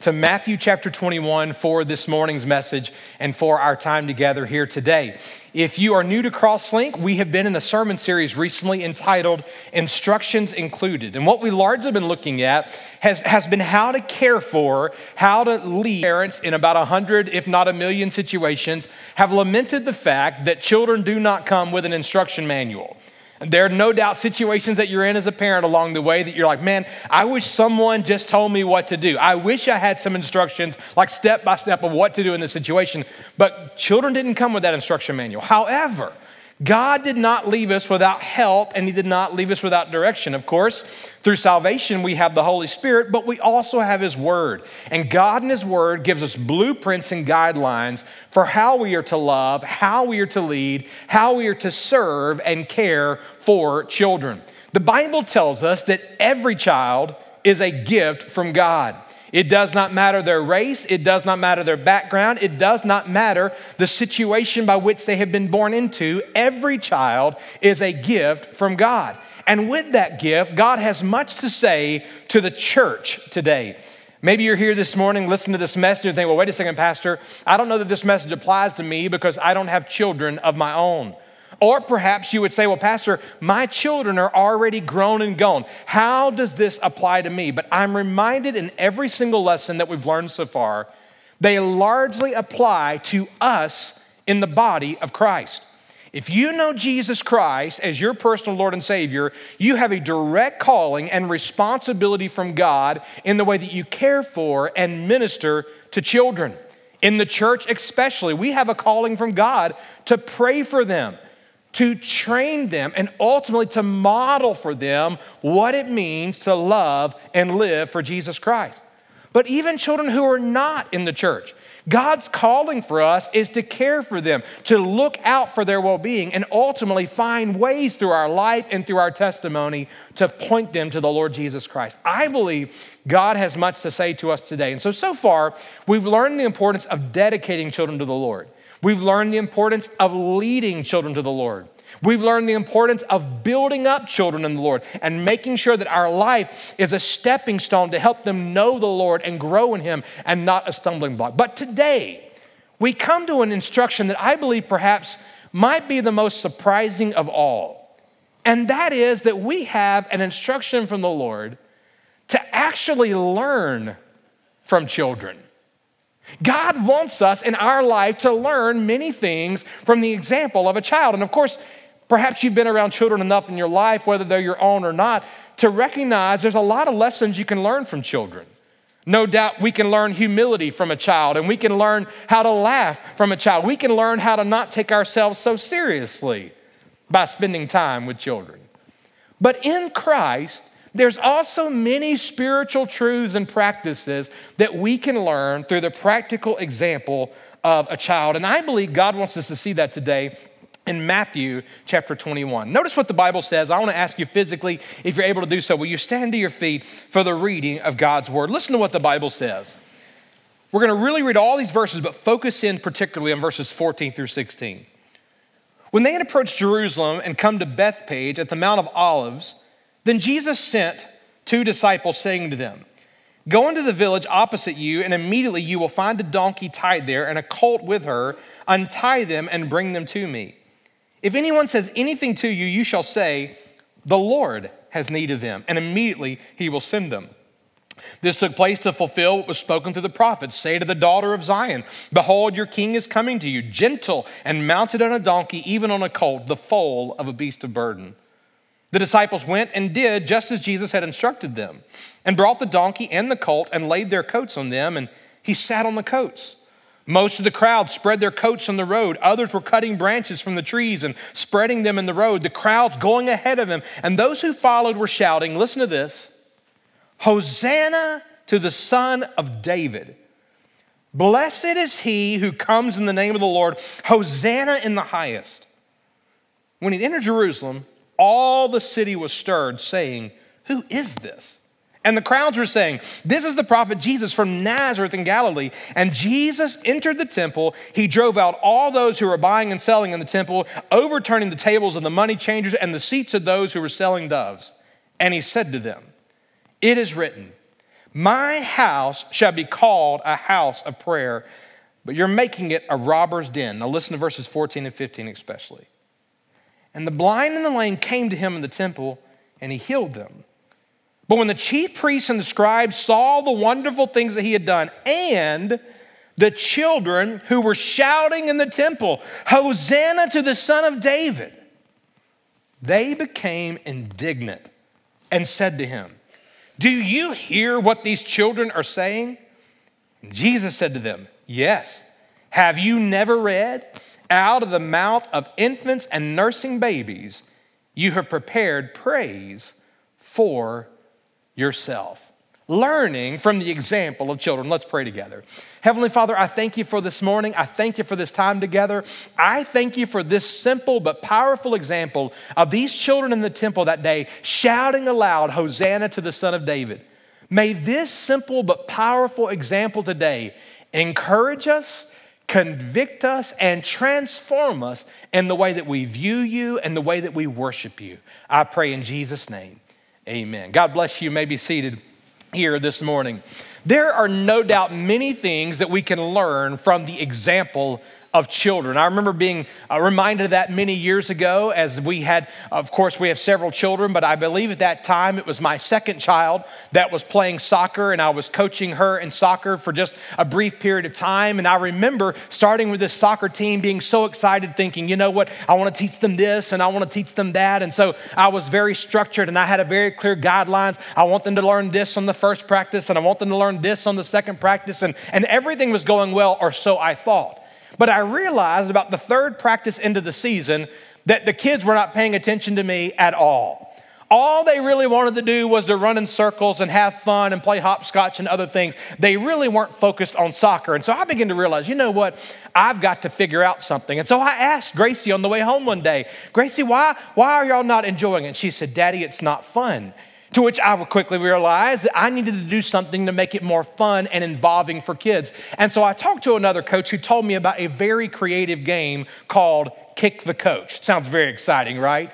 to Matthew chapter 21 for this morning's message and for our time together here today. If you are new to Crosslink, we have been in a sermon series recently entitled Instructions Included. And what we largely been looking at has, has been how to care for, how to lead parents in about a hundred, if not a million situations, have lamented the fact that children do not come with an instruction manual. There are no doubt situations that you're in as a parent along the way that you're like, man, I wish someone just told me what to do. I wish I had some instructions, like step by step of what to do in this situation. But children didn't come with that instruction manual. However, God did not leave us without help, and He did not leave us without direction. Of course, through salvation, we have the Holy Spirit, but we also have His Word. And God and His Word gives us blueprints and guidelines for how we are to love, how we are to lead, how we are to serve and care for children. The Bible tells us that every child is a gift from God. It does not matter their race, it does not matter their background, it does not matter the situation by which they have been born into. Every child is a gift from God. And with that gift, God has much to say to the church today. Maybe you're here this morning, listen to this message, and think, well, wait a second, Pastor, I don't know that this message applies to me because I don't have children of my own. Or perhaps you would say, Well, Pastor, my children are already grown and gone. How does this apply to me? But I'm reminded in every single lesson that we've learned so far, they largely apply to us in the body of Christ. If you know Jesus Christ as your personal Lord and Savior, you have a direct calling and responsibility from God in the way that you care for and minister to children. In the church, especially, we have a calling from God to pray for them to train them and ultimately to model for them what it means to love and live for Jesus Christ. But even children who are not in the church, God's calling for us is to care for them, to look out for their well being, and ultimately find ways through our life and through our testimony to point them to the Lord Jesus Christ. I believe God has much to say to us today. And so, so far, we've learned the importance of dedicating children to the Lord. We've learned the importance of leading children to the Lord. We've learned the importance of building up children in the Lord and making sure that our life is a stepping stone to help them know the Lord and grow in Him and not a stumbling block. But today, we come to an instruction that I believe perhaps might be the most surprising of all. And that is that we have an instruction from the Lord to actually learn from children. God wants us in our life to learn many things from the example of a child. And of course, perhaps you've been around children enough in your life, whether they're your own or not, to recognize there's a lot of lessons you can learn from children. No doubt we can learn humility from a child, and we can learn how to laugh from a child. We can learn how to not take ourselves so seriously by spending time with children. But in Christ, there's also many spiritual truths and practices that we can learn through the practical example of a child. And I believe God wants us to see that today in Matthew chapter 21. Notice what the Bible says. I want to ask you physically, if you're able to do so, will you stand to your feet for the reading of God's word? Listen to what the Bible says. We're going to really read all these verses, but focus in particularly on verses 14 through 16. When they had approached Jerusalem and come to Bethphage at the Mount of Olives, then Jesus sent two disciples, saying to them, Go into the village opposite you, and immediately you will find a donkey tied there and a colt with her. Untie them and bring them to me. If anyone says anything to you, you shall say, The Lord has need of them, and immediately he will send them. This took place to fulfill what was spoken through the prophets. Say to the daughter of Zion, Behold, your king is coming to you, gentle and mounted on a donkey, even on a colt, the foal of a beast of burden. The disciples went and did just as Jesus had instructed them, and brought the donkey and the colt and laid their coats on them, and he sat on the coats. Most of the crowd spread their coats on the road. Others were cutting branches from the trees and spreading them in the road, the crowds going ahead of him. And those who followed were shouting, Listen to this Hosanna to the Son of David. Blessed is he who comes in the name of the Lord. Hosanna in the highest. When he entered Jerusalem, all the city was stirred, saying, Who is this? And the crowds were saying, This is the prophet Jesus from Nazareth in Galilee. And Jesus entered the temple. He drove out all those who were buying and selling in the temple, overturning the tables of the money changers and the seats of those who were selling doves. And he said to them, It is written, My house shall be called a house of prayer, but you're making it a robber's den. Now listen to verses 14 and 15 especially. And the blind and the lame came to him in the temple, and he healed them. But when the chief priests and the scribes saw the wonderful things that he had done, and the children who were shouting in the temple, Hosanna to the Son of David, they became indignant and said to him, Do you hear what these children are saying? And Jesus said to them, Yes. Have you never read? Out of the mouth of infants and nursing babies, you have prepared praise for yourself. Learning from the example of children. Let's pray together. Heavenly Father, I thank you for this morning. I thank you for this time together. I thank you for this simple but powerful example of these children in the temple that day shouting aloud, Hosanna to the Son of David. May this simple but powerful example today encourage us, convict us, and transform us in the way that we view you and the way that we worship you. I pray in Jesus' name. Amen. God bless you. you may be seated here this morning. There are no doubt many things that we can learn from the example of children. I remember being uh, reminded of that many years ago as we had, of course, we have several children, but I believe at that time it was my second child that was playing soccer and I was coaching her in soccer for just a brief period of time. And I remember starting with this soccer team being so excited, thinking, you know what, I want to teach them this and I want to teach them that. And so I was very structured and I had a very clear guidelines. I want them to learn this on the first practice and I want them to learn this on the second practice. And, and everything was going well, or so I thought. But I realized about the third practice into the season that the kids were not paying attention to me at all. All they really wanted to do was to run in circles and have fun and play hopscotch and other things. They really weren't focused on soccer. And so I began to realize, you know what? I've got to figure out something. And so I asked Gracie on the way home one day, Gracie, why, why are y'all not enjoying it? She said, Daddy, it's not fun. To which I quickly realized that I needed to do something to make it more fun and involving for kids. And so I talked to another coach who told me about a very creative game called Kick the Coach. Sounds very exciting, right?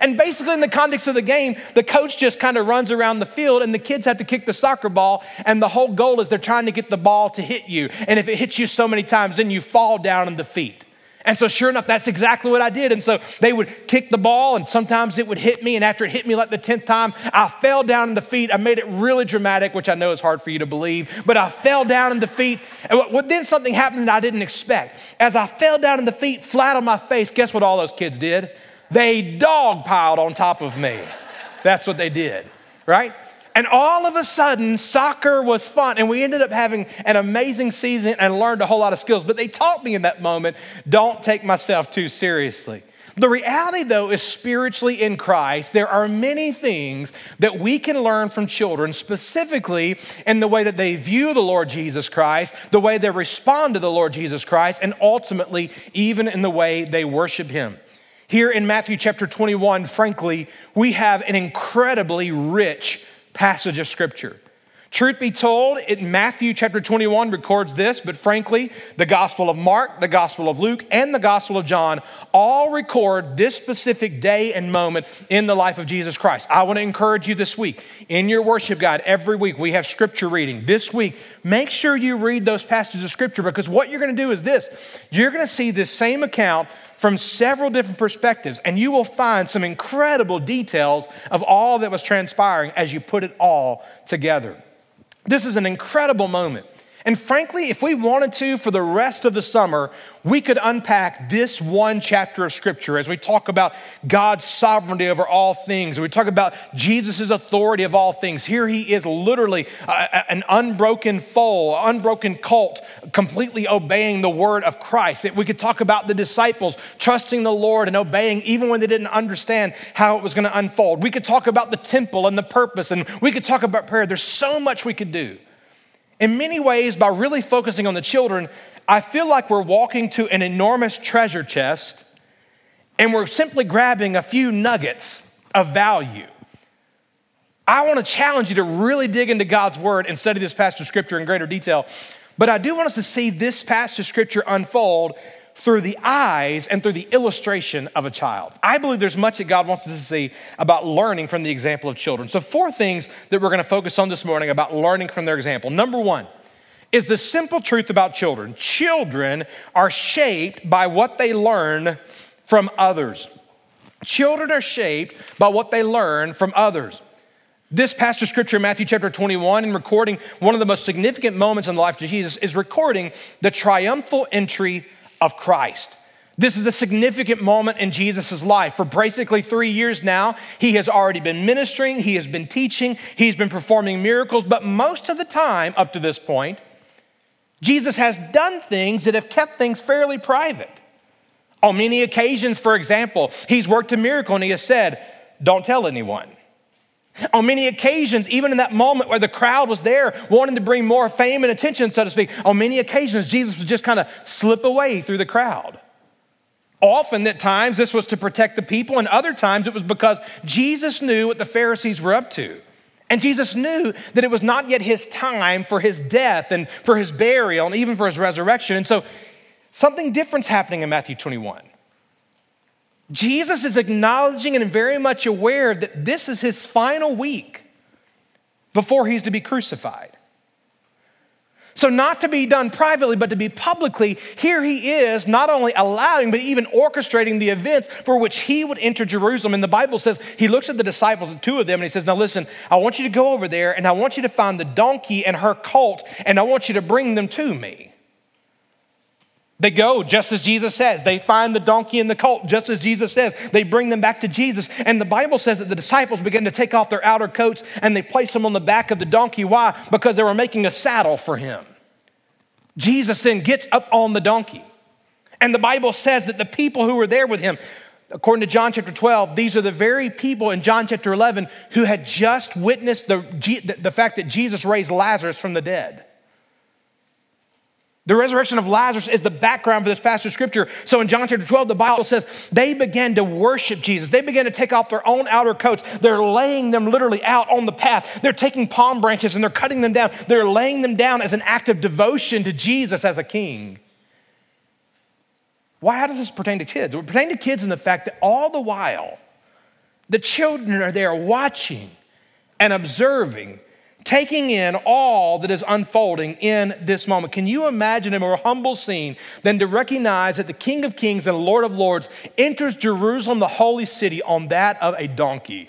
And basically, in the context of the game, the coach just kind of runs around the field and the kids have to kick the soccer ball. And the whole goal is they're trying to get the ball to hit you. And if it hits you so many times, then you fall down in defeat. And so, sure enough, that's exactly what I did. And so they would kick the ball, and sometimes it would hit me. And after it hit me like the 10th time, I fell down in the feet. I made it really dramatic, which I know is hard for you to believe, but I fell down in the feet. And then something happened that I didn't expect. As I fell down in the feet, flat on my face, guess what all those kids did? They dog piled on top of me. That's what they did, right? And all of a sudden, soccer was fun. And we ended up having an amazing season and learned a whole lot of skills. But they taught me in that moment don't take myself too seriously. The reality, though, is spiritually in Christ, there are many things that we can learn from children, specifically in the way that they view the Lord Jesus Christ, the way they respond to the Lord Jesus Christ, and ultimately, even in the way they worship Him. Here in Matthew chapter 21, frankly, we have an incredibly rich passage of Scripture. Truth be told, in Matthew chapter 21 records this, but frankly, the Gospel of Mark, the Gospel of Luke, and the Gospel of John all record this specific day and moment in the life of Jesus Christ. I want to encourage you this week in your worship guide, every week we have scripture reading. This week, make sure you read those passages of scripture because what you're going to do is this you're going to see this same account from several different perspectives, and you will find some incredible details of all that was transpiring as you put it all together. This is an incredible moment. And frankly, if we wanted to for the rest of the summer, we could unpack this one chapter of Scripture as we talk about God's sovereignty over all things. We talk about Jesus' authority of all things. Here he is literally uh, uh, an unbroken foal, unbroken colt, completely obeying the word of Christ. We could talk about the disciples trusting the Lord and obeying even when they didn't understand how it was going to unfold. We could talk about the temple and the purpose, and we could talk about prayer. There's so much we could do. In many ways, by really focusing on the children, I feel like we're walking to an enormous treasure chest and we're simply grabbing a few nuggets of value. I want to challenge you to really dig into God's word and study this passage of scripture in greater detail. But I do want us to see this passage of scripture unfold through the eyes and through the illustration of a child. I believe there's much that God wants us to see about learning from the example of children. So, four things that we're going to focus on this morning about learning from their example. Number one is the simple truth about children children are shaped by what they learn from others. Children are shaped by what they learn from others. This passage of scripture, Matthew chapter 21, in recording one of the most significant moments in the life of Jesus, is recording the triumphal entry of Christ. This is a significant moment in Jesus' life. For basically three years now, he has already been ministering, he has been teaching, he's been performing miracles, but most of the time up to this point, Jesus has done things that have kept things fairly private. On many occasions, for example, he's worked a miracle and he has said, Don't tell anyone. On many occasions, even in that moment where the crowd was there wanting to bring more fame and attention, so to speak, on many occasions, Jesus would just kind of slip away through the crowd. Often, at times, this was to protect the people, and other times it was because Jesus knew what the Pharisees were up to. And Jesus knew that it was not yet his time for his death and for his burial and even for his resurrection. And so something different's happening in Matthew 21. Jesus is acknowledging and very much aware that this is his final week before he's to be crucified. So, not to be done privately, but to be publicly, here he is, not only allowing, but even orchestrating the events for which he would enter Jerusalem. And the Bible says he looks at the disciples, two of them, and he says, Now listen, I want you to go over there and I want you to find the donkey and her colt, and I want you to bring them to me. They go just as Jesus says. They find the donkey and the colt just as Jesus says. They bring them back to Jesus. And the Bible says that the disciples begin to take off their outer coats and they place them on the back of the donkey. Why? Because they were making a saddle for him. Jesus then gets up on the donkey. And the Bible says that the people who were there with him, according to John chapter 12, these are the very people in John chapter 11 who had just witnessed the, the fact that Jesus raised Lazarus from the dead. The resurrection of Lazarus is the background for this passage of scripture. So in John chapter 12, the Bible says they began to worship Jesus. They began to take off their own outer coats. They're laying them literally out on the path. They're taking palm branches and they're cutting them down. They're laying them down as an act of devotion to Jesus as a king. Why? How does this pertain to kids? It pertains to kids in the fact that all the while, the children are there watching and observing taking in all that is unfolding in this moment. Can you imagine a more humble scene than to recognize that the King of Kings and Lord of Lords enters Jerusalem, the holy city, on that of a donkey?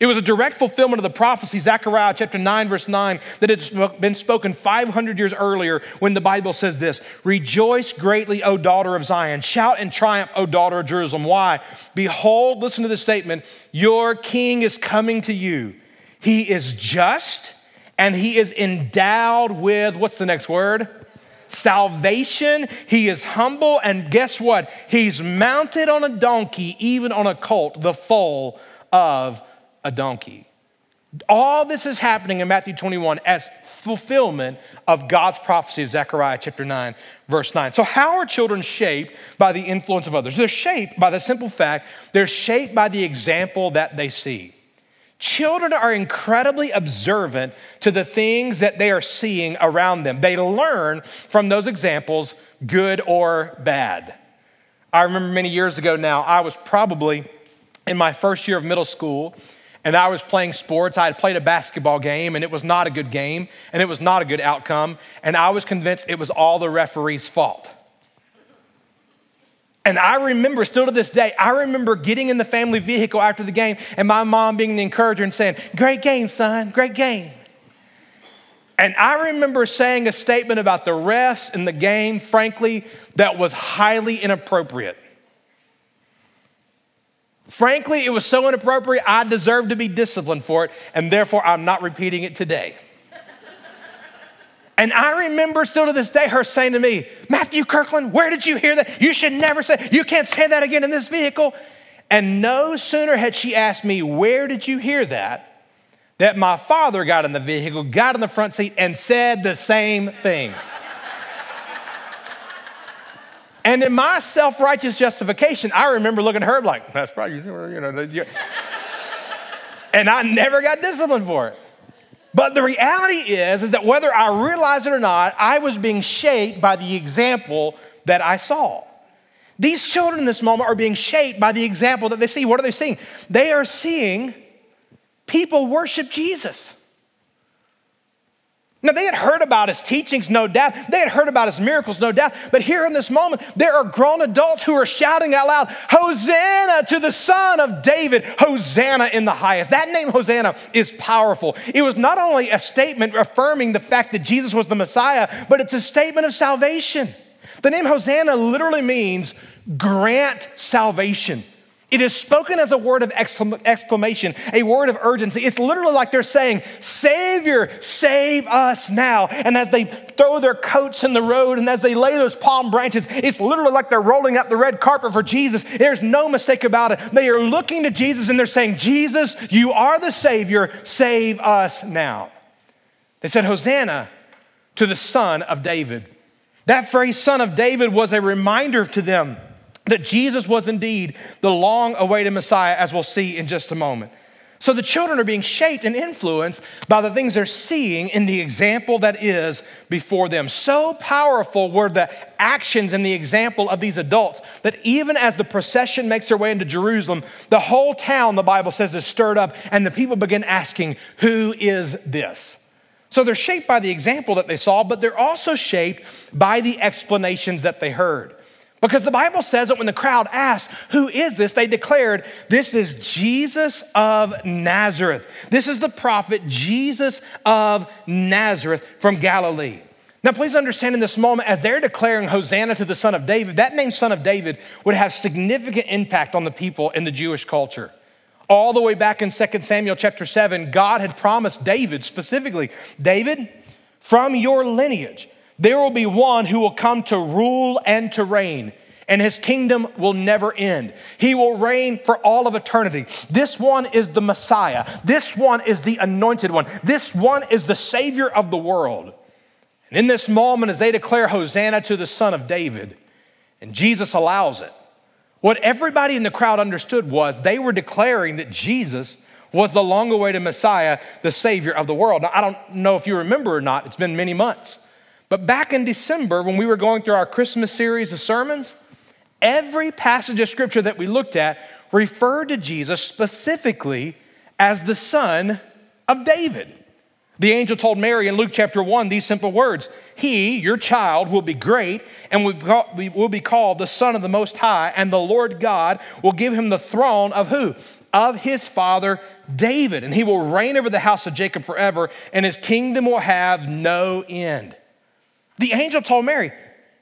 It was a direct fulfillment of the prophecy, Zechariah chapter 9, verse 9, that had been spoken 500 years earlier when the Bible says this Rejoice greatly, O daughter of Zion. Shout in triumph, O daughter of Jerusalem. Why? Behold, listen to this statement Your king is coming to you. He is just and he is endowed with what's the next word? Salvation. He is humble, and guess what? He's mounted on a donkey, even on a colt, the foal of a donkey. All this is happening in Matthew 21 as fulfillment of God's prophecy of Zechariah chapter 9, verse 9. So, how are children shaped by the influence of others? They're shaped by the simple fact they're shaped by the example that they see. Children are incredibly observant to the things that they are seeing around them. They learn from those examples, good or bad. I remember many years ago now, I was probably in my first year of middle school, and I was playing sports. I had played a basketball game, and it was not a good game, and it was not a good outcome, and I was convinced it was all the referee's fault. And I remember, still to this day, I remember getting in the family vehicle after the game and my mom being the encourager and saying, Great game, son, great game. And I remember saying a statement about the refs in the game, frankly, that was highly inappropriate. Frankly, it was so inappropriate, I deserve to be disciplined for it, and therefore I'm not repeating it today. And I remember still to this day her saying to me, Matthew Kirkland, where did you hear that? You should never say, you can't say that again in this vehicle. And no sooner had she asked me, Where did you hear that? that my father got in the vehicle, got in the front seat, and said the same thing. and in my self righteous justification, I remember looking at her like, that's probably, you know, and I never got disciplined for it. But the reality is, is that whether I realized it or not, I was being shaped by the example that I saw. These children in this moment are being shaped by the example that they see. What are they seeing? They are seeing people worship Jesus. Now, they had heard about his teachings, no doubt. They had heard about his miracles, no doubt. But here in this moment, there are grown adults who are shouting out loud, Hosanna to the Son of David, Hosanna in the highest. That name, Hosanna, is powerful. It was not only a statement affirming the fact that Jesus was the Messiah, but it's a statement of salvation. The name Hosanna literally means grant salvation. It is spoken as a word of exclamation, a word of urgency. It's literally like they're saying, Savior, save us now. And as they throw their coats in the road and as they lay those palm branches, it's literally like they're rolling out the red carpet for Jesus. There's no mistake about it. They are looking to Jesus and they're saying, Jesus, you are the Savior, save us now. They said, Hosanna to the Son of David. That phrase, Son of David, was a reminder to them that Jesus was indeed the long awaited Messiah, as we'll see in just a moment. So the children are being shaped and influenced by the things they're seeing in the example that is before them. So powerful were the actions and the example of these adults that even as the procession makes their way into Jerusalem, the whole town, the Bible says, is stirred up, and the people begin asking, Who is this? So they're shaped by the example that they saw, but they're also shaped by the explanations that they heard. Because the Bible says that when the crowd asked, Who is this? they declared, This is Jesus of Nazareth. This is the prophet Jesus of Nazareth from Galilee. Now, please understand in this moment, as they're declaring Hosanna to the Son of David, that name Son of David would have significant impact on the people in the Jewish culture. All the way back in 2 Samuel chapter 7, God had promised David specifically, David, from your lineage, there will be one who will come to rule and to reign, and his kingdom will never end. He will reign for all of eternity. This one is the Messiah. This one is the anointed one. This one is the Savior of the world. And in this moment, as they declare Hosanna to the Son of David, and Jesus allows it, what everybody in the crowd understood was they were declaring that Jesus was the long awaited Messiah, the Savior of the world. Now, I don't know if you remember or not, it's been many months. But back in December, when we were going through our Christmas series of sermons, every passage of scripture that we looked at referred to Jesus specifically as the son of David. The angel told Mary in Luke chapter 1 these simple words He, your child, will be great and will be called the Son of the Most High, and the Lord God will give him the throne of who? Of his father David. And he will reign over the house of Jacob forever, and his kingdom will have no end. The angel told Mary,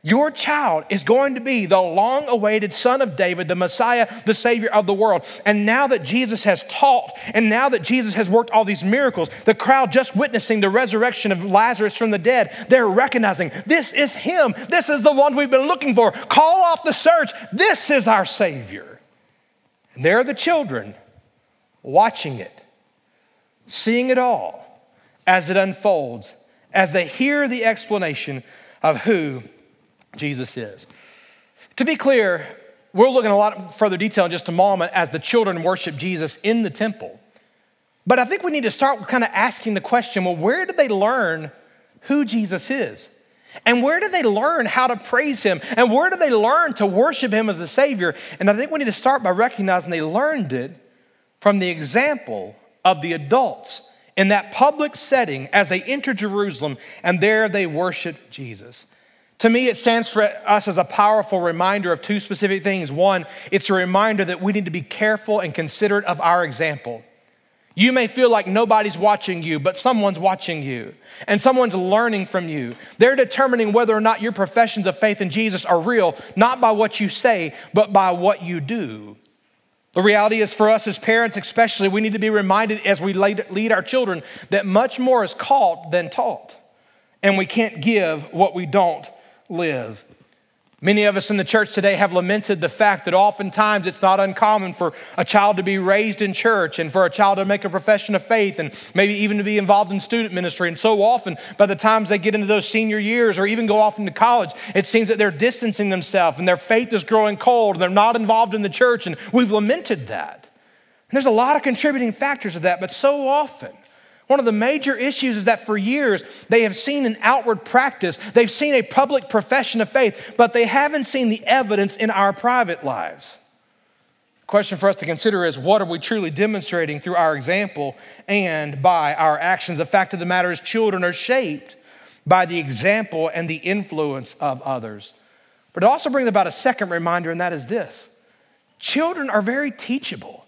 Your child is going to be the long awaited son of David, the Messiah, the Savior of the world. And now that Jesus has taught, and now that Jesus has worked all these miracles, the crowd just witnessing the resurrection of Lazarus from the dead, they're recognizing this is him. This is the one we've been looking for. Call off the search. This is our Savior. And there are the children watching it, seeing it all as it unfolds as they hear the explanation of who Jesus is. To be clear, we're looking a lot further detail in just a moment as the children worship Jesus in the temple. But I think we need to start kind of asking the question well, where did they learn who Jesus is? And where did they learn how to praise him? And where did they learn to worship him as the Savior? And I think we need to start by recognizing they learned it from the example of the adults in that public setting as they enter Jerusalem and there they worship Jesus. To me, it stands for us as a powerful reminder of two specific things. One, it's a reminder that we need to be careful and considerate of our example. You may feel like nobody's watching you, but someone's watching you, and someone's learning from you. They're determining whether or not your professions of faith in Jesus are real, not by what you say, but by what you do. The reality is, for us as parents, especially, we need to be reminded as we lead our children that much more is caught than taught. And we can't give what we don't live. Many of us in the church today have lamented the fact that oftentimes it's not uncommon for a child to be raised in church and for a child to make a profession of faith and maybe even to be involved in student ministry. And so often, by the times they get into those senior years or even go off into college, it seems that they're distancing themselves and their faith is growing cold and they're not involved in the church. And we've lamented that. And there's a lot of contributing factors of that, but so often, one of the major issues is that for years they have seen an outward practice, they've seen a public profession of faith, but they haven't seen the evidence in our private lives. The question for us to consider is what are we truly demonstrating through our example and by our actions? The fact of the matter is, children are shaped by the example and the influence of others. But it also brings about a second reminder, and that is this children are very teachable.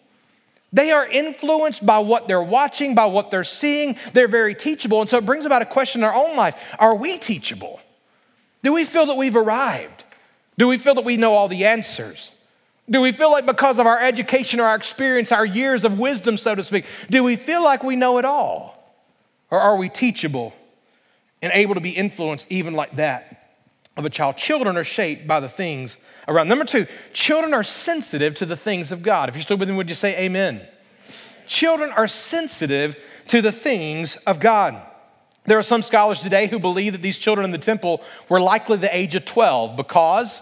They are influenced by what they're watching, by what they're seeing. They're very teachable. And so it brings about a question in our own life Are we teachable? Do we feel that we've arrived? Do we feel that we know all the answers? Do we feel like because of our education or our experience, our years of wisdom, so to speak, do we feel like we know it all? Or are we teachable and able to be influenced even like that of a child? Children are shaped by the things around. Number two, children are sensitive to the things of God. If you're still with me, would you say amen? Children are sensitive to the things of God. There are some scholars today who believe that these children in the temple were likely the age of 12 because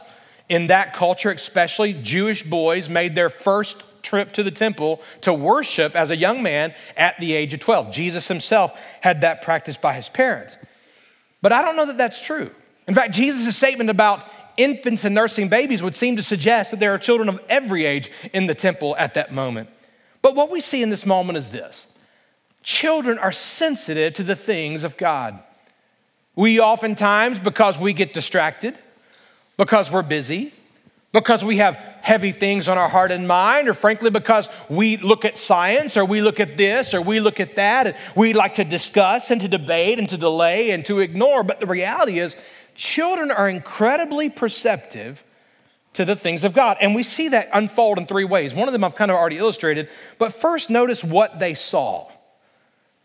in that culture, especially, Jewish boys made their first trip to the temple to worship as a young man at the age of 12. Jesus himself had that practice by his parents. But I don't know that that's true. In fact, Jesus' statement about infants and nursing babies would seem to suggest that there are children of every age in the temple at that moment. But what we see in this moment is this children are sensitive to the things of God. We oftentimes, because we get distracted, because we're busy, because we have heavy things on our heart and mind, or frankly, because we look at science, or we look at this, or we look at that, and we like to discuss and to debate and to delay and to ignore. But the reality is, children are incredibly perceptive to the things of God. And we see that unfold in three ways. One of them I've kind of already illustrated, but first notice what they saw.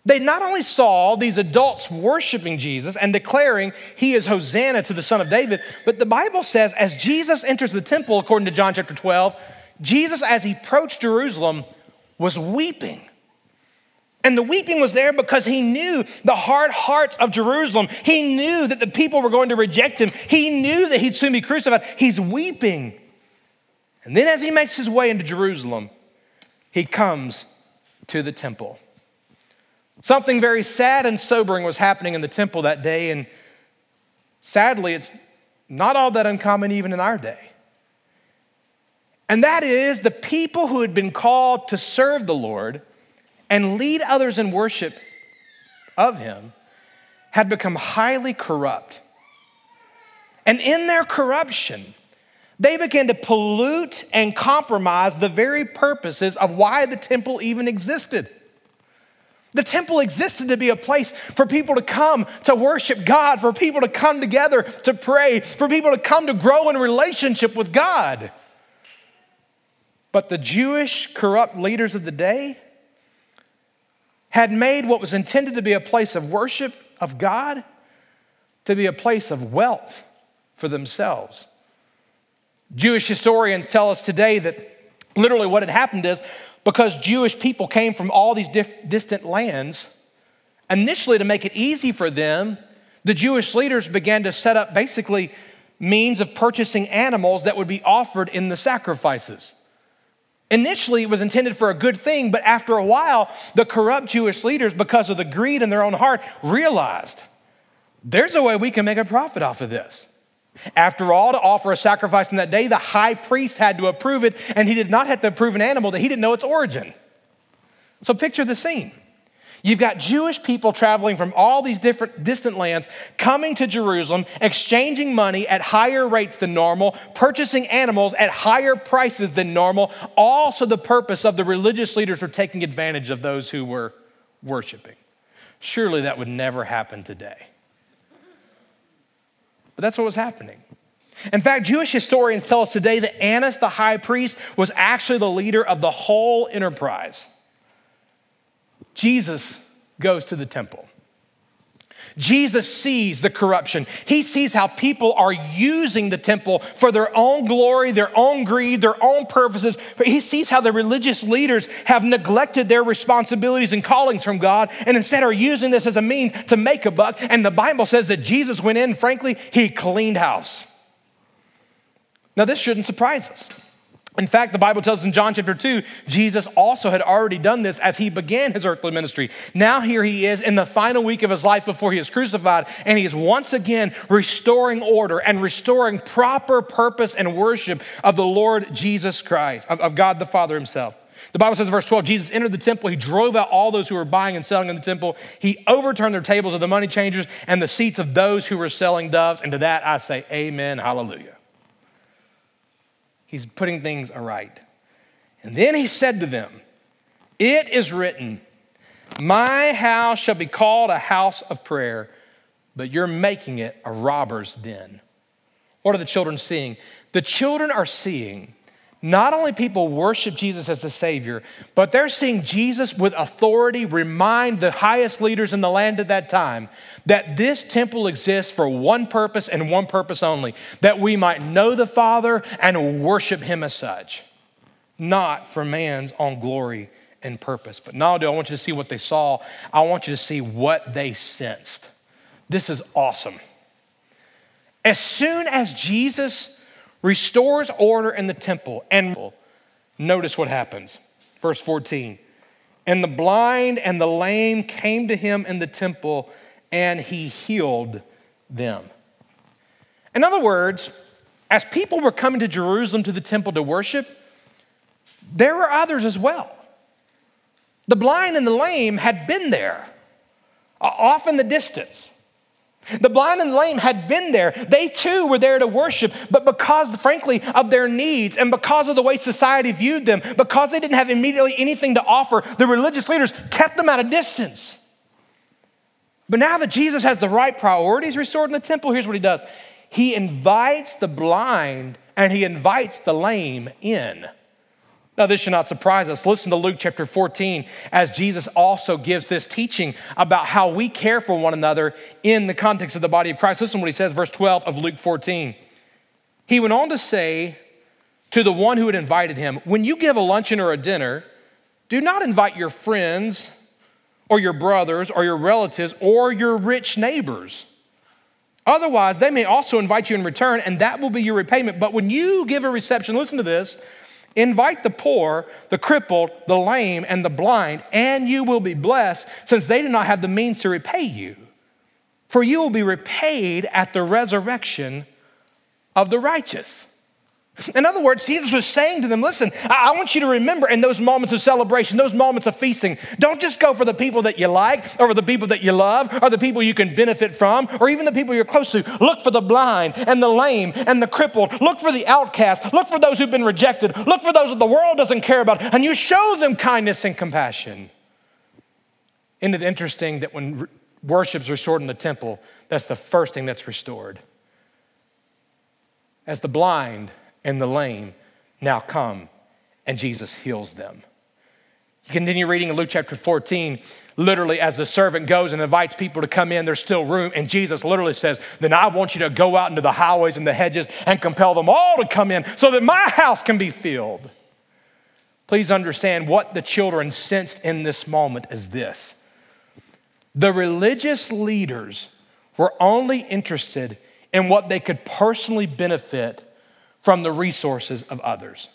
They not only saw these adults worshiping Jesus and declaring he is Hosanna to the Son of David, but the Bible says as Jesus enters the temple, according to John chapter 12, Jesus, as he approached Jerusalem, was weeping. And the weeping was there because he knew the hard hearts of Jerusalem. He knew that the people were going to reject him. He knew that he'd soon be crucified. He's weeping. And then, as he makes his way into Jerusalem, he comes to the temple. Something very sad and sobering was happening in the temple that day, and sadly, it's not all that uncommon even in our day. And that is the people who had been called to serve the Lord and lead others in worship of him had become highly corrupt. And in their corruption, they began to pollute and compromise the very purposes of why the temple even existed. The temple existed to be a place for people to come to worship God, for people to come together to pray, for people to come to grow in relationship with God. But the Jewish corrupt leaders of the day had made what was intended to be a place of worship of God to be a place of wealth for themselves. Jewish historians tell us today that literally what had happened is because Jewish people came from all these diff- distant lands, initially to make it easy for them, the Jewish leaders began to set up basically means of purchasing animals that would be offered in the sacrifices. Initially, it was intended for a good thing, but after a while, the corrupt Jewish leaders, because of the greed in their own heart, realized there's a way we can make a profit off of this. After all, to offer a sacrifice in that day, the high priest had to approve it, and he did not have to approve an animal that he didn't know its origin. So picture the scene. You've got Jewish people traveling from all these different distant lands coming to Jerusalem, exchanging money at higher rates than normal, purchasing animals at higher prices than normal, all so the purpose of the religious leaders were taking advantage of those who were worshiping. Surely that would never happen today. But that's what was happening. In fact, Jewish historians tell us today that Annas, the high priest, was actually the leader of the whole enterprise. Jesus goes to the temple. Jesus sees the corruption. He sees how people are using the temple for their own glory, their own greed, their own purposes. But He sees how the religious leaders have neglected their responsibilities and callings from God and instead are using this as a means to make a buck. And the Bible says that Jesus went in, frankly, he cleaned house. Now, this shouldn't surprise us. In fact, the Bible tells us in John chapter 2, Jesus also had already done this as he began his earthly ministry. Now, here he is in the final week of his life before he is crucified, and he is once again restoring order and restoring proper purpose and worship of the Lord Jesus Christ, of, God the Father himself. The Bible says in verse 12, Jesus entered the temple. He drove out all those who were buying and selling in the temple. He overturned their tables of the money changers and the seats of those who were selling doves. And to that I say, Amen, hallelujah. He's putting things aright. And then he said to them, It is written, My house shall be called a house of prayer, but you're making it a robber's den. What are the children seeing? The children are seeing not only people worship Jesus as the Savior, but they're seeing Jesus with authority remind the highest leaders in the land at that time that this temple exists for one purpose and one purpose only that we might know the Father and worship Him as such, not for man's own glory and purpose. But now, do I want you to see what they saw, I want you to see what they sensed. This is awesome. As soon as Jesus restores order in the temple. And notice what happens. Verse 14. And the blind and the lame came to him in the temple, and he healed them. In other words, as people were coming to Jerusalem to the temple to worship, there were others as well. The blind and the lame had been there, uh, off in the distance. The blind and lame had been there. They too were there to worship, but because, frankly, of their needs and because of the way society viewed them, because they didn't have immediately anything to offer, the religious leaders kept them at a distance. But now that Jesus has the right priorities restored in the temple, here's what he does He invites the blind and he invites the lame in. Now, this should not surprise us. Listen to Luke chapter 14 as Jesus also gives this teaching about how we care for one another in the context of the body of Christ. Listen to what he says, verse 12 of Luke 14. He went on to say to the one who had invited him, When you give a luncheon or a dinner, do not invite your friends or your brothers or your relatives or your rich neighbors. Otherwise, they may also invite you in return, and that will be your repayment. But when you give a reception, listen to this Invite the poor, the crippled, the lame, and the blind, and you will be blessed, since they do not have the means to repay you. For you will be repaid at the resurrection of the righteous. In other words, Jesus was saying to them, listen, I, want you to remember in those moments of celebration, those moments of feasting, don't just go for the people that you like, or the people that you love, or the people you can benefit from, or even the people you're close to. Look for the blind and the lame and the crippled. Look for the outcast. Look for those who've been rejected. Look for those that the world doesn't care about. And you show them kindness and compassion. Isn't it interesting that when worship's restored in the temple, that's the first thing that's restored? As the blind, and the lame now come, and Jesus heals them. You continue reading in Luke chapter 14. Literally, as the servant goes and invites people to come in, there's still room. And Jesus literally says, Then I want you to go out into the highways and the hedges and compel them all to come in so that my house can be filled. Please understand what the children sensed in this moment is this the religious leaders were only interested in what they could personally benefit from the resources of others.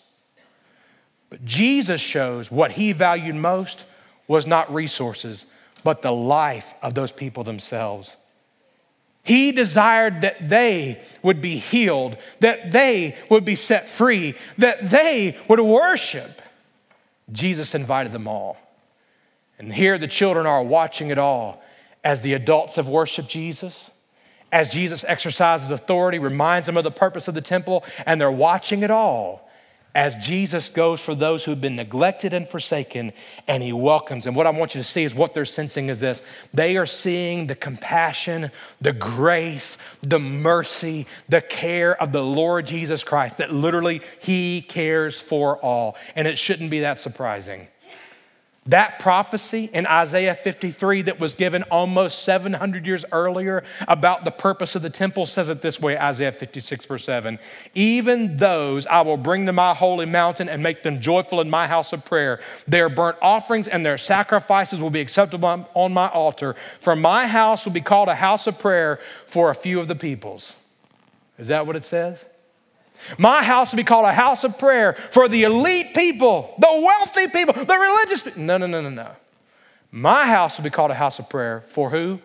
But Jesus shows what he valued most was not resources, but the life of those people themselves. He desired that they would be healed, that they would be set free, that they would worship. Jesus invited them all. And here the children are watching it all as the adults have worshiped Jesus as Jesus exercises authority, reminds them of the purpose of the temple, and they're watching it all as Jesus goes for those who've been neglected and forsaken, and he welcomes them. What I want you to see is what they're sensing is this they are seeing the compassion, the grace, the mercy, the care of the Lord Jesus Christ, that literally he cares for all. And it shouldn't be that surprising. That prophecy in Isaiah 53 that was given almost 700 years earlier about the purpose of the temple says it this way Isaiah 56, verse 7. Even those I will bring to my holy mountain and make them joyful in my house of prayer. Their burnt offerings and their sacrifices will be acceptable on my altar. For my house will be called a house of prayer for a few of the peoples. Is that what it says? My house will be called a house of prayer for the elite people, the wealthy people, the religious people. No, no, no, no, no. My house will be called a house of prayer for who?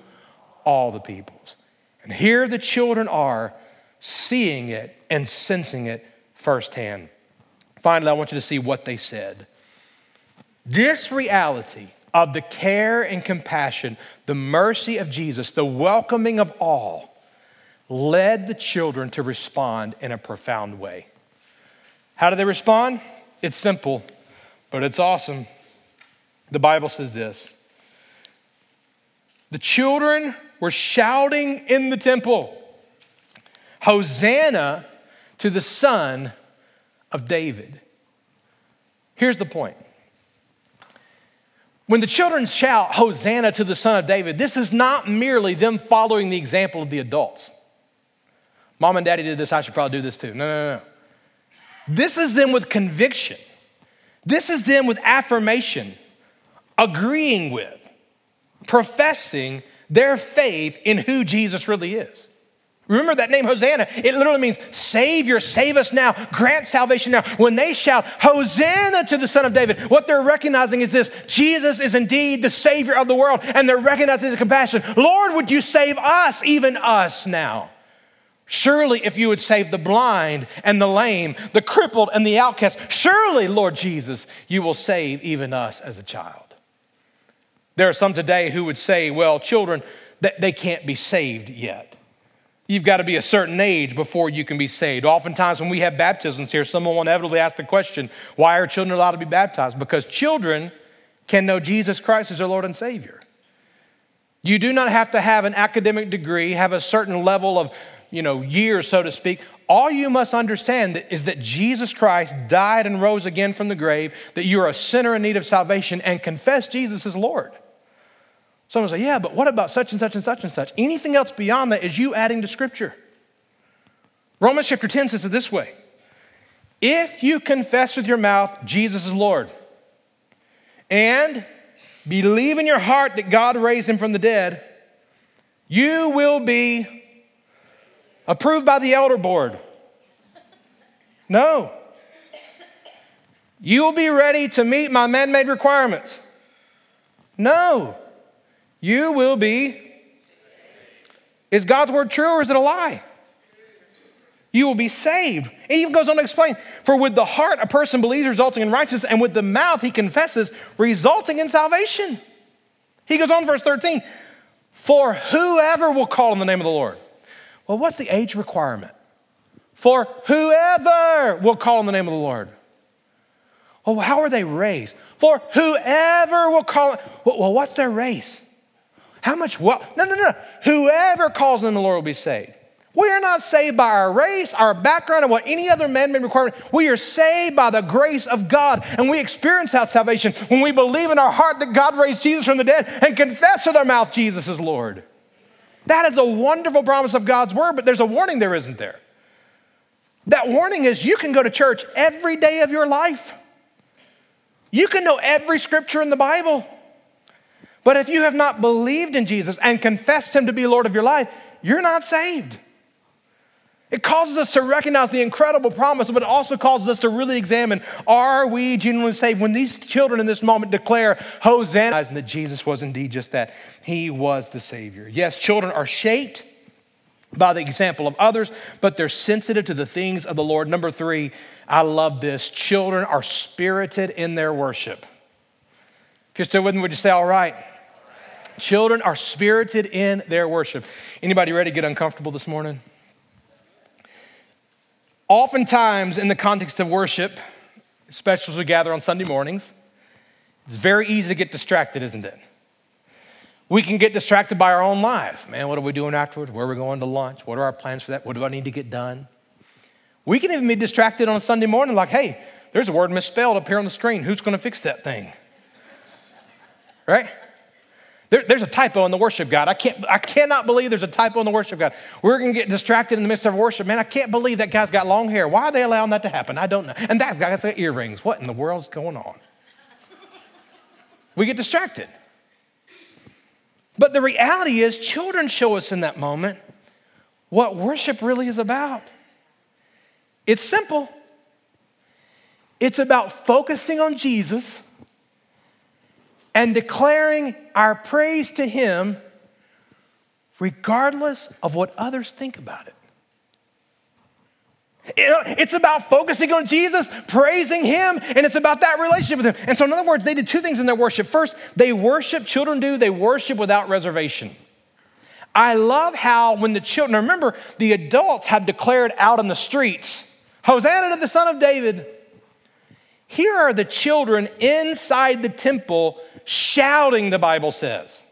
All the peoples. And here the children are seeing it and sensing it firsthand. Finally, I want you to see what they said. This reality of the care and compassion, the mercy of Jesus, the welcoming of all led the children to respond in a profound way. How do they respond? It's simple, but it's awesome. The Bible says this The children were shouting in the temple, Hosanna to the Son of David. Here's the point. When the children shout, Hosanna to the Son of David, this is not merely them following the example of the adults. Mom and daddy did this, I should probably do this too. No, no, no. This is them with conviction. This is them with affirmation, agreeing with, professing their faith in who Jesus really is. Remember that name, Hosanna? It literally means Savior, save us now, grant salvation now. When they shout, Hosanna to the Son of David, what they're recognizing is this Jesus is indeed the Savior of the world, and they're recognizing his compassion. Lord, would you save us, even us now? Surely, if you would save the blind and the lame, the crippled and the outcast, surely, Lord Jesus, you will save even us as a child. There are some today who would say, well, children, they can't be saved yet. You've got to be a certain age before you can be saved. Oftentimes, when we have baptisms here, someone will inevitably ask the question, why are children allowed to be baptized? Because children can know Jesus Christ as their Lord and Savior. You do not have to have an academic degree, have a certain level of you know, years, so to speak, all you must understand is that Jesus Christ died and rose again from the grave, that you're a sinner in need of salvation, and confess Jesus as Lord. Someone say, Yeah, but what about such and such and such and such? Anything else beyond that is you adding to Scripture. Romans chapter 10 says it this way If you confess with your mouth Jesus is Lord, and believe in your heart that God raised him from the dead, you will be Approved by the elder board. No. You will be ready to meet my man made requirements. No. You will be. Is God's word true or is it a lie? You will be saved. He even goes on to explain For with the heart a person believes, resulting in righteousness, and with the mouth he confesses, resulting in salvation. He goes on, verse 13 For whoever will call on the name of the Lord well, what's the age requirement? For whoever will call on the name of the Lord. Well, how are they raised? For whoever will call. Well, what's their race? How much well? No, no, no. Whoever calls on the Lord will be saved. We are not saved by our race, our background, or what any other man-made requirement. We are saved by the grace of God, and we experience that salvation when we believe in our heart that God raised Jesus from the dead and confess with our mouth Jesus is Lord. That is a wonderful promise of God's word, but there's a warning there, isn't there? That warning is you can go to church every day of your life. You can know every scripture in the Bible. But if you have not believed in Jesus and confessed him to be Lord of your life, you're not saved. It causes us to recognize the incredible promise, but it also causes us to really examine are we genuinely saved? When these children in this moment declare Hosanna, and that Jesus was indeed just that, He was the Savior. Yes, children are shaped by the example of others, but they're sensitive to the things of the Lord. Number three, I love this children are spirited in their worship. If you're still with me, would you say, all right? Children are spirited in their worship. Anybody ready to get uncomfortable this morning? Oftentimes, in the context of worship, especially as we gather on Sunday mornings, it's very easy to get distracted, isn't it? We can get distracted by our own life. Man, what are we doing afterwards? Where are we going to lunch? What are our plans for that? What do I need to get done? We can even be distracted on a Sunday morning, like, hey, there's a word misspelled up here on the screen. Who's going to fix that thing? right? There, there's a typo in the worship guide. I, can't, I cannot believe there's a typo in the worship guide. We're going to get distracted in the midst of worship. Man, I can't believe that guy's got long hair. Why are they allowing that to happen? I don't know. And that guy's got earrings. What in the world's going on? We get distracted. But the reality is, children show us in that moment what worship really is about. It's simple. It's about focusing on Jesus and declaring our praise to Him regardless of what others think about it. It's about focusing on Jesus, praising Him, and it's about that relationship with Him. And so, in other words, they did two things in their worship. First, they worship, children do, they worship without reservation. I love how when the children, remember, the adults have declared out in the streets, Hosanna to the Son of David. Here are the children inside the temple shouting, the Bible says.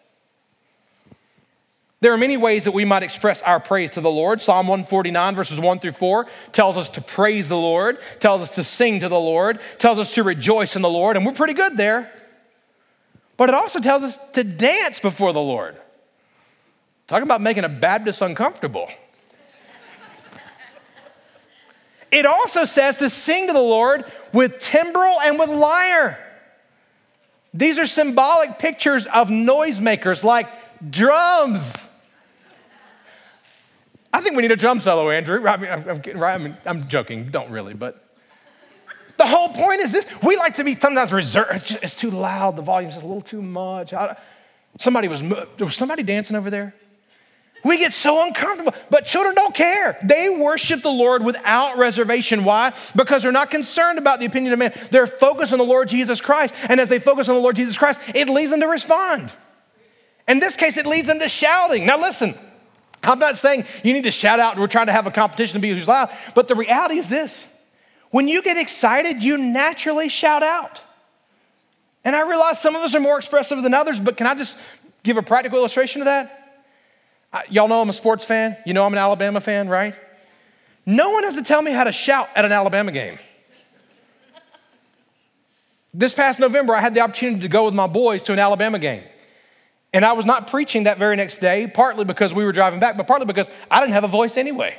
There are many ways that we might express our praise to the Lord. Psalm 149, verses 1 through 4, tells us to praise the Lord, tells us to sing to the Lord, tells us to rejoice in the Lord, and we're pretty good there. But it also tells us to dance before the Lord. Talk about making a Baptist uncomfortable. it also says to sing to the Lord with timbrel and with lyre. These are symbolic pictures of noisemakers like drums. I think we need a drum solo, Andrew. I mean, I'm, I'm, I mean, I'm joking, don't really, but the whole point is this. We like to be sometimes reserved. It's too loud, the volume's just a little too much. somebody was, was somebody dancing over there? We get so uncomfortable, but children don't care. They worship the Lord without reservation. Why? Because they're not concerned about the opinion of man. They're focused on the Lord Jesus Christ. And as they focus on the Lord Jesus Christ, it leads them to respond. In this case, it leads them to shouting. Now, listen, I'm not saying you need to shout out and we're trying to have a competition to be who's loud, but the reality is this when you get excited, you naturally shout out. And I realize some of us are more expressive than others, but can I just give a practical illustration of that? Y'all know I'm a sports fan. You know I'm an Alabama fan, right? No one has to tell me how to shout at an Alabama game. This past November, I had the opportunity to go with my boys to an Alabama game. And I was not preaching that very next day, partly because we were driving back, but partly because I didn't have a voice anyway.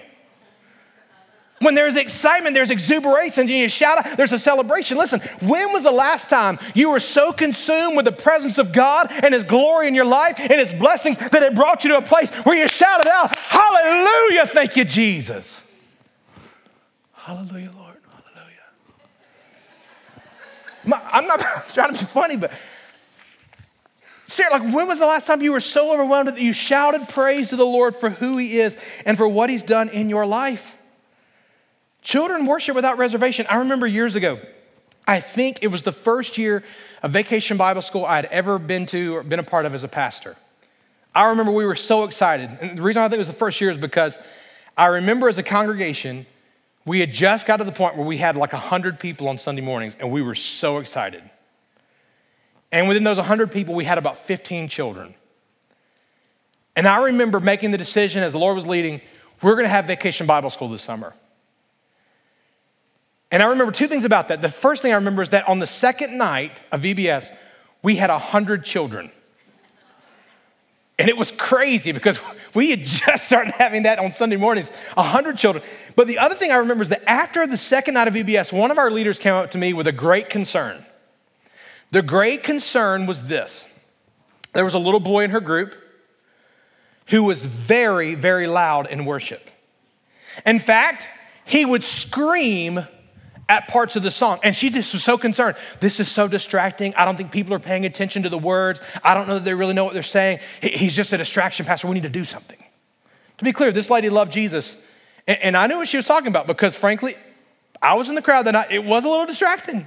When there's excitement, there's exuberation, and you shout out, there's a celebration. Listen, when was the last time you were so consumed with the presence of God and His glory in your life and His blessings that it brought you to a place where you shouted out, Hallelujah, thank you, Jesus. Hallelujah, Lord, hallelujah. I'm not trying to be funny, but Sarah, like when was the last time you were so overwhelmed that you shouted praise to the Lord for who He is and for what He's done in your life? Children worship without reservation. I remember years ago, I think it was the first year of vacation Bible school I had ever been to or been a part of as a pastor. I remember we were so excited. And the reason I think it was the first year is because I remember as a congregation, we had just got to the point where we had like 100 people on Sunday mornings, and we were so excited. And within those 100 people, we had about 15 children. And I remember making the decision as the Lord was leading, we're going to have vacation Bible school this summer. And I remember two things about that. The first thing I remember is that on the second night of VBS, we had 100 children. And it was crazy because we had just started having that on Sunday mornings, 100 children. But the other thing I remember is that after the second night of VBS, one of our leaders came up to me with a great concern. The great concern was this there was a little boy in her group who was very, very loud in worship. In fact, he would scream at parts of the song. And she just was so concerned. This is so distracting. I don't think people are paying attention to the words. I don't know that they really know what they're saying. He's just a distraction, Pastor. We need to do something. To be clear, this lady loved Jesus. And I knew what she was talking about because, frankly, I was in the crowd that night. It was a little distracting.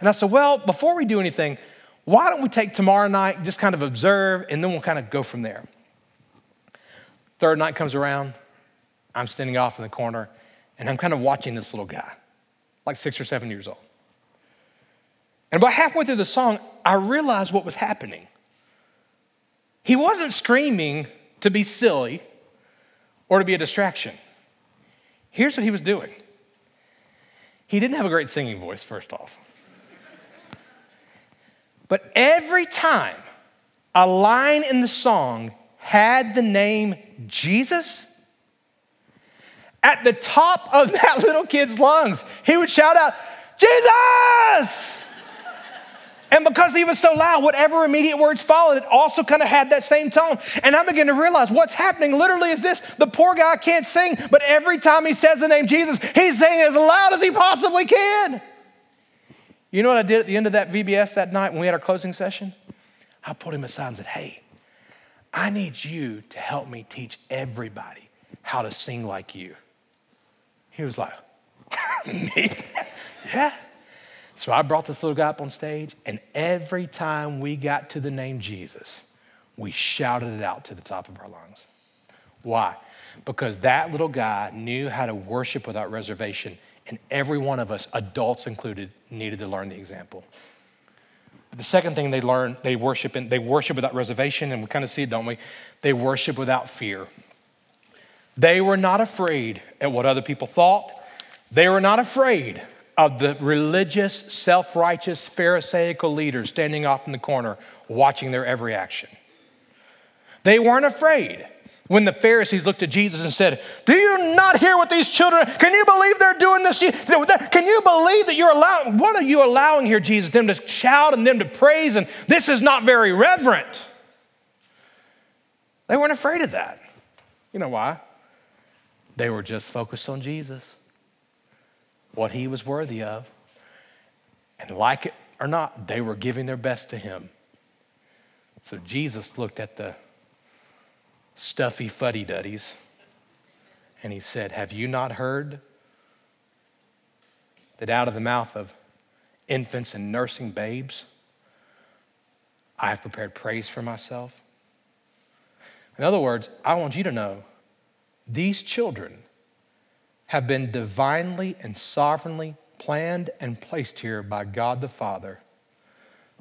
And I said, Well, before we do anything, why don't we take tomorrow night, just kind of observe, and then we'll kind of go from there. Third night comes around. I'm standing off in the corner, and I'm kind of watching this little guy like six or seven years old. And about halfway through the song, I realized what was happening. He wasn't screaming to be silly or to be a distraction. Here's what he was doing he didn't have a great singing voice, first off. But every time a line in the song had the name Jesus, at the top of that little kid's lungs, he would shout out, Jesus! And because he was so loud, whatever immediate words followed, it also kind of had that same tone. And I began to realize what's happening literally is this the poor guy can't sing, but every time he says the name Jesus, he's singing as loud as he possibly can. You know what I did at the end of that VBS that night when we had our closing session? I pulled him aside and said, Hey, I need you to help me teach everybody how to sing like you. He was like, Me? yeah. So I brought this little guy up on stage, and every time we got to the name Jesus, we shouted it out to the top of our lungs. Why? Because that little guy knew how to worship without reservation, and every one of us, adults included, needed to learn the example. But the second thing they learn, they worship and they worship without reservation, and we kind of see it, don't we? They worship without fear. They were not afraid at what other people thought. They were not afraid of the religious, self righteous, Pharisaical leaders standing off in the corner watching their every action. They weren't afraid when the Pharisees looked at Jesus and said, Do you not hear what these children, can you believe they're doing this? Can you believe that you're allowing, what are you allowing here, Jesus? Them to shout and them to praise, and this is not very reverent. They weren't afraid of that. You know why? They were just focused on Jesus what he was worthy of. And like it or not, they were giving their best to him. So Jesus looked at the stuffy fuddy duddies and he said, Have you not heard that out of the mouth of infants and nursing babes, I have prepared praise for myself? In other words, I want you to know these children have been divinely and sovereignly planned and placed here by God the Father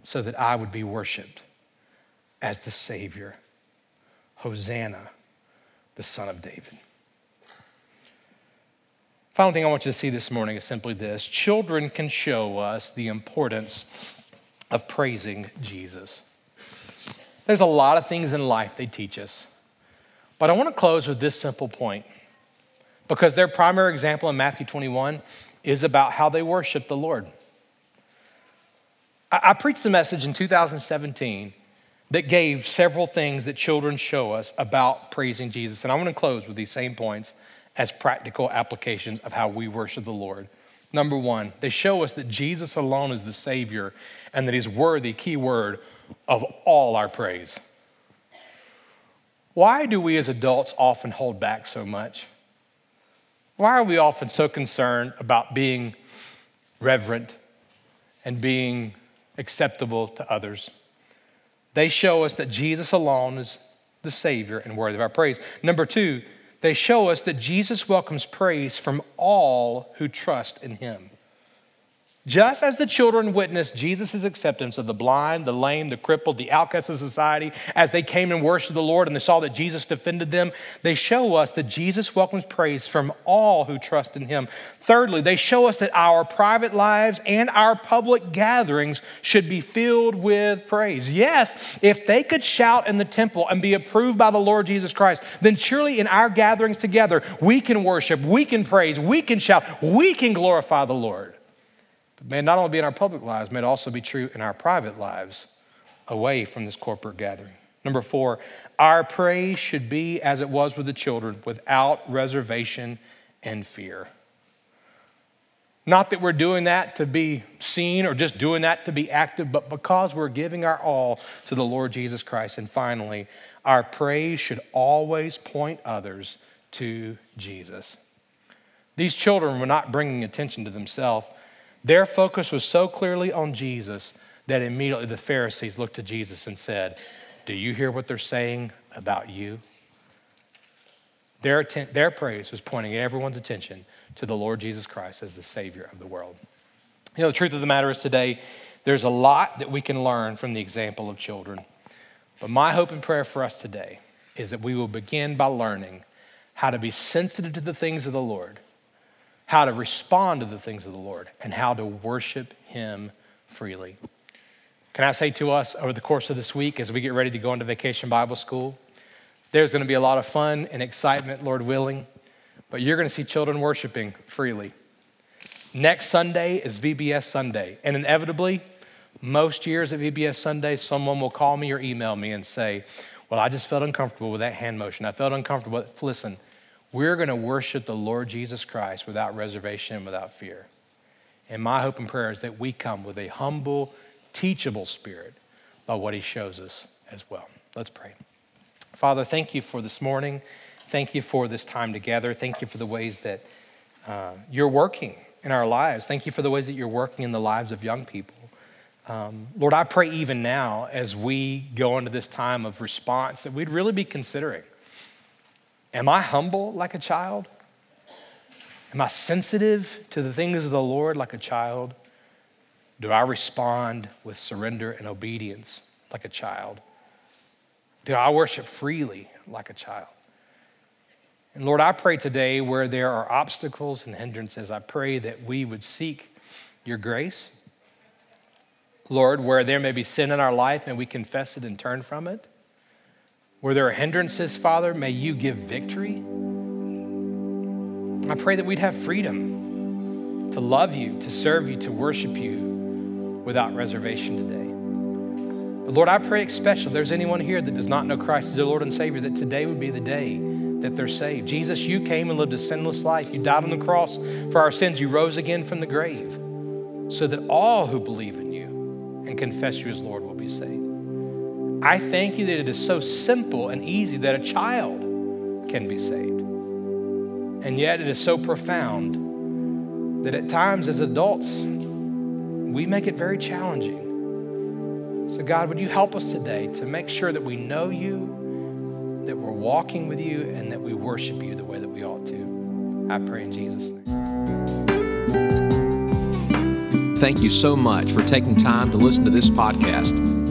so that I would be worshiped as the Savior. Hosanna, the Son of David. Final thing I want you to see this morning is simply this children can show us the importance of praising Jesus. There's a lot of things in life they teach us, but I want to close with this simple point because their primary example in Matthew 21 is about how they worship the Lord. I, preached a message in 2017 that gave several things that children show us about praising Jesus. And I want to close with these same points as practical applications of how we worship the Lord. Number one, they show us that Jesus alone is the Savior and that He's worthy, key word, of all our praise. Why do we as adults often hold back so much? Why are we often so concerned about being reverent and being acceptable to others? They show us that Jesus alone is the Savior and worthy of our praise. Number two, they show us that Jesus welcomes praise from all who trust in Him. Just as the children witnessed Jesus' acceptance of the blind, the lame, the crippled, the outcasts of society, as they came and worshiped the Lord and they saw that Jesus defended them, they show us that Jesus welcomes praise from all who trust in him. Thirdly, they show us that our private lives and our public gatherings should be filled with praise. Yes, if they could shout in the temple and be approved by the Lord Jesus Christ, then surely in our gatherings together, we can worship, we can praise, we can shout, we can glorify the Lord. May not only be in our public lives, may also be true in our private lives away from this corporate gathering. Number four, our praise should be as it was with the children, without reservation and fear. Not that we're doing that to be seen or just doing that to be active, but because we're giving our all to the Lord Jesus Christ. And finally, our praise should always point others to Jesus. These children were not bringing attention to themselves, their focus was so clearly on Jesus that immediately the Pharisees looked to Jesus and said, Do you hear what they're saying about you? Their, atten- their praise was pointing everyone's attention to the Lord Jesus Christ as the Savior of the world. You know, the truth of the matter is today, there's a lot that we can learn from the example of children. But my hope and prayer for us today is that we will begin by learning how to be sensitive to the things of the Lord how to respond to the things of the Lord, and how to worship Him freely. Can I say to us over the course of this week, as we get ready to go into vacation Bible school, there's going to be a lot of fun and excitement, Lord willing, but you're going to see children worshiping freely. Next Sunday is VBS Sunday, and inevitably, most years at VBS Sunday, someone will call me or email me and say, Well, I just felt uncomfortable with that hand motion. I felt uncomfortable. Listen, we're going to worship the Lord Jesus Christ without reservation and without fear. And my hope and prayer is that we come with a humble, teachable spirit by what he shows us as well. Let's pray. Father, thank you for this morning. Thank you for this time together. Thank you for the ways that uh, you're working in our lives. Thank you for the ways that you're working in the lives of young people. Um, Lord, I pray even now as we go into this time of response that we'd really be considering Am I humble like a child? Am I sensitive to the things of the Lord like a child? Do I respond with surrender and obedience like a child? Do I worship freely like a child? And Lord, I pray today where there are obstacles and hindrances, I pray that we would seek your grace. Lord, where there may be sin in our life, may we confess it and turn from it. Where there are hindrances, Father, may you give victory. I pray that we'd have freedom to love you, to serve you, to worship you without reservation today. But Lord, I pray especially if there's anyone here that does not know Christ as their Lord and Savior, that today would be the day that they're saved. Jesus, you came and lived a sinless life. You died on the cross for our sins. You rose again from the grave so that all who believe in you and confess you as Lord will be saved. I thank you that it is so simple and easy that a child can be saved. And yet it is so profound that at times as adults, we make it very challenging. So, God, would you help us today to make sure that we know you, that we're walking with you, and that we worship you the way that we ought to? I pray in Jesus' name. Thank you so much for taking time to listen to this podcast.